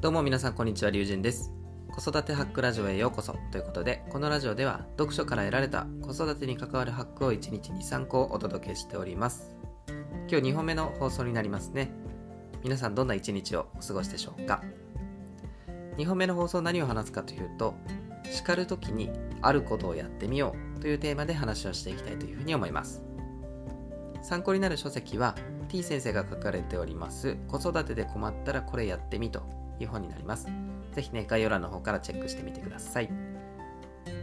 どうも皆さんこんにちは、りゅうじんです。子育てハックラジオへようこそということで、このラジオでは読書から得られた子育てに関わるハックを1日に3個お届けしております。今日2本目の放送になりますね。皆さんどんな1日をお過ごしでしょうか ?2 本目の放送何を話すかというと、叱るときにあることをやってみようというテーマで話をしていきたいというふうに思います。参考になる書籍は T 先生が書かれております子育てで困ったらこれやってみという本になります。ぜひね、概要欄の方からチェックしてみてください。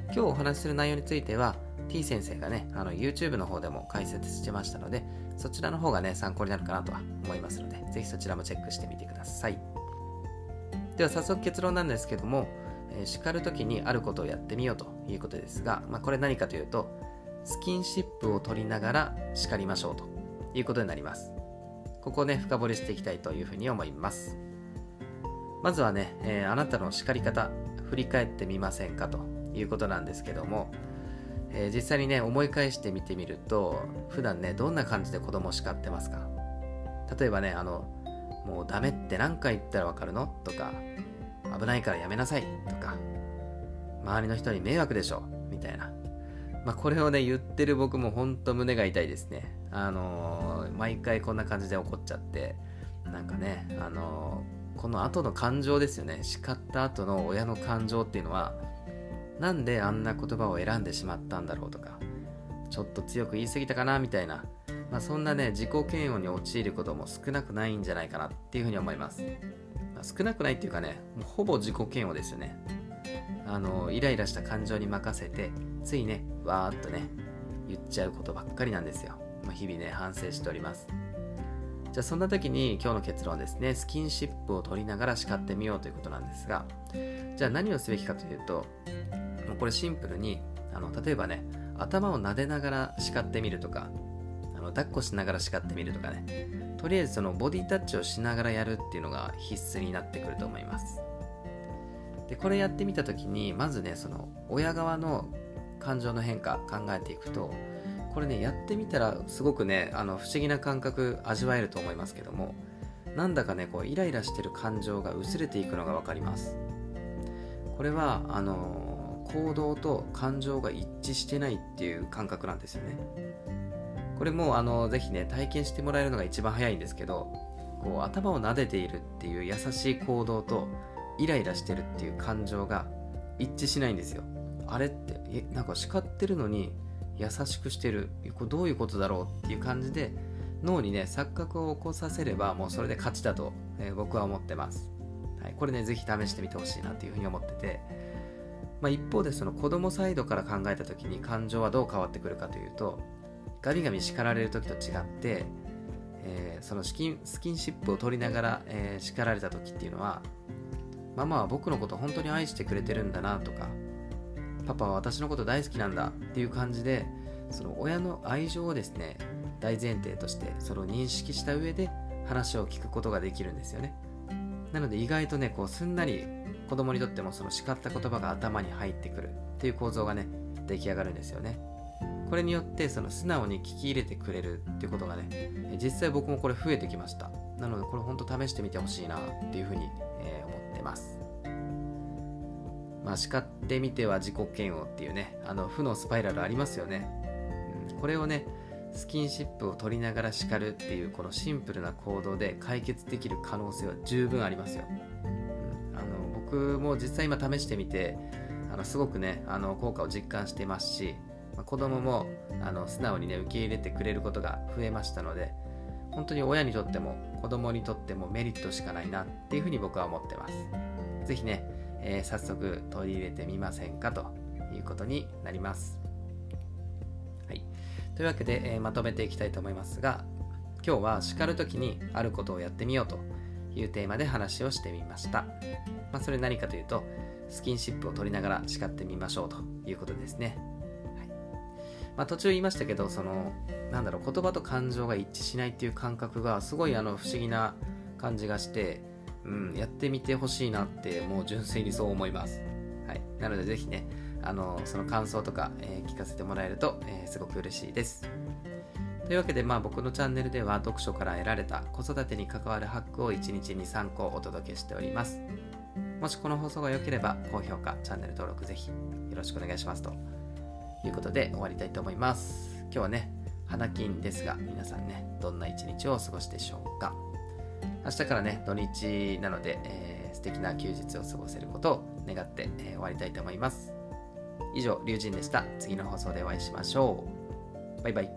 今日お話しする内容については T 先生がね、あの YouTube の方でも解説してましたので、そちらの方がね、参考になるかなとは思いますので、ぜひそちらもチェックしてみてください。では早速結論なんですけども、えー叱るときにあることをやってみようということですが、まあ、これ何かというと、スキンシップを取りながら叱りましょうということになります。ここをね、深掘りしていきたいというふうに思います。まずはね、えーあなたの叱り方、振り返ってみませんかということなんですけども、えー実際にね、思い返してみてみると、普段ね、どんな感じで子供叱ってますか？例えばね、あの、もうダメって何回言ったらわかるの？とか、危ないからやめなさいとか、周りの人に迷惑でしょ？みたいな。まあ、これをね、言ってる僕も本当胸が痛いですね。あのー毎回こんな感じで怒っちゃって、なんかね、あのーこの後の感情ですよね。叱った後の親の感情っていうのは、なんであんな言葉を選んでしまったんだろうとか、ちょっと強く言い過ぎたかなみたいな、まあ、そんなね、自己嫌悪に陥ることも少なくないんじゃないかなっていうふうに思います。まあ少なくないっていうかね、もうほぼ自己嫌悪ですよね。あの、イライラした感情に任せて、ついね、わーっとね、言っちゃうことばっかりなんですよ。まあ、日々ね、反省しております。じゃあそんな時に今日の結論はですね、スキンシップを取りながら叱ってみようということなんですが、じゃあ何をすべきかというと、もうこれシンプルに、あの例えばね、頭を撫でながら叱ってみるとか、あの抱っこしながら叱ってみるとかね、とりあえずそのボディタッチをしながらやるっていうのが必須になってくると思います。で、これやってみた時に、まずね、その親側の感情の変化考えていくと、これね、やってみたらすごくね、あの不思議な感覚味わえると思いますけども、なんだかね、こうイライラしてる感情が薄れていくのがわかります。これは、あの行動と感情が一致してないっていう感覚なんですよね。これもあのぜひね体験してもらえるのが一番早いんですけどこう頭を撫でているっていう優しい行動とイライラしてるっていう感情が一致しないんですよあれってえなんか叱ってるのに優しくしてる。こどういうことだろうっていう感じで脳にね錯覚を起こさせればもうそれで勝ちだと、えー僕は思ってます、はい、これねぜひ試してみてほしいなというふうに思ってて。まあ、一方でその子供サイドから考えた時に感情はどう変わってくるかというとガミガミ叱られる時と違って、えーそのスキンスキンシップを取りながら、えー叱られた時っていうのはママは僕のこと本当に愛してくれてるんだなとかパパは私のこと大好きなんだっていう感じでその親の愛情をですね大前提としてそれを認識した上で話を聞くことができるんですよね。なので意外とねこうすんなり子供にとってもその叱った言葉が頭に入ってくるっていう構造がね出来上がるんですよね。これによってその素直に聞き入れてくれるっていうことがね実際僕もこれ増えてきました。なのでこれ本当試してみてほしいなっていうふうに、え思ってます。まあ叱ってみては自己嫌悪っていうねあの負のスパイラルありますよね、うん、これをねスキンシップを取りながら叱るっていうこのシンプルな行動で解決できる可能性は十分ありますよ、うんあの僕も実際今試してみてあのすごくねあの効果を実感してますしまあ子供もあの素直にね受け入れてくれることが増えましたので本当に親にとっても子供にとってもメリットしかないなっていうふうに僕は思ってます。ぜひね、えー早速取り入れてみませんかということになります。はい。というわけで、えーまとめていきたいと思いますが今日は叱るときにあることをやってみようというテーマで話をしてみました、まあ、それ何かというとスキンシップを取りながら叱ってみましょうということですね。まあ、途中言いましたけどそのなんだろう言葉と感情が一致しないっていう感覚がすごいあの不思議な感じがして、うん、やってみてほしいなってもう純粋にそう思います、はい、なのでぜひねあのその感想とか、えー聞かせてもらえると、えーすごく嬉しいです。というわけで、まあ、僕のチャンネルでは読書から得られた子育てに関わるハックを1日に3個お届けしております。もしこの放送が良ければ高評価チャンネル登録ぜひよろしくお願いしますと。いうことで終わりたいと思います。今日はね花金ですが皆さんねどんな一日をお過ごしでしょうか。明日からね土日なので、えー、素敵な休日を過ごせることを願って、えー、終わりたいと思います。以上龍神でした。次の放送でお会いしましょう。バイバイ。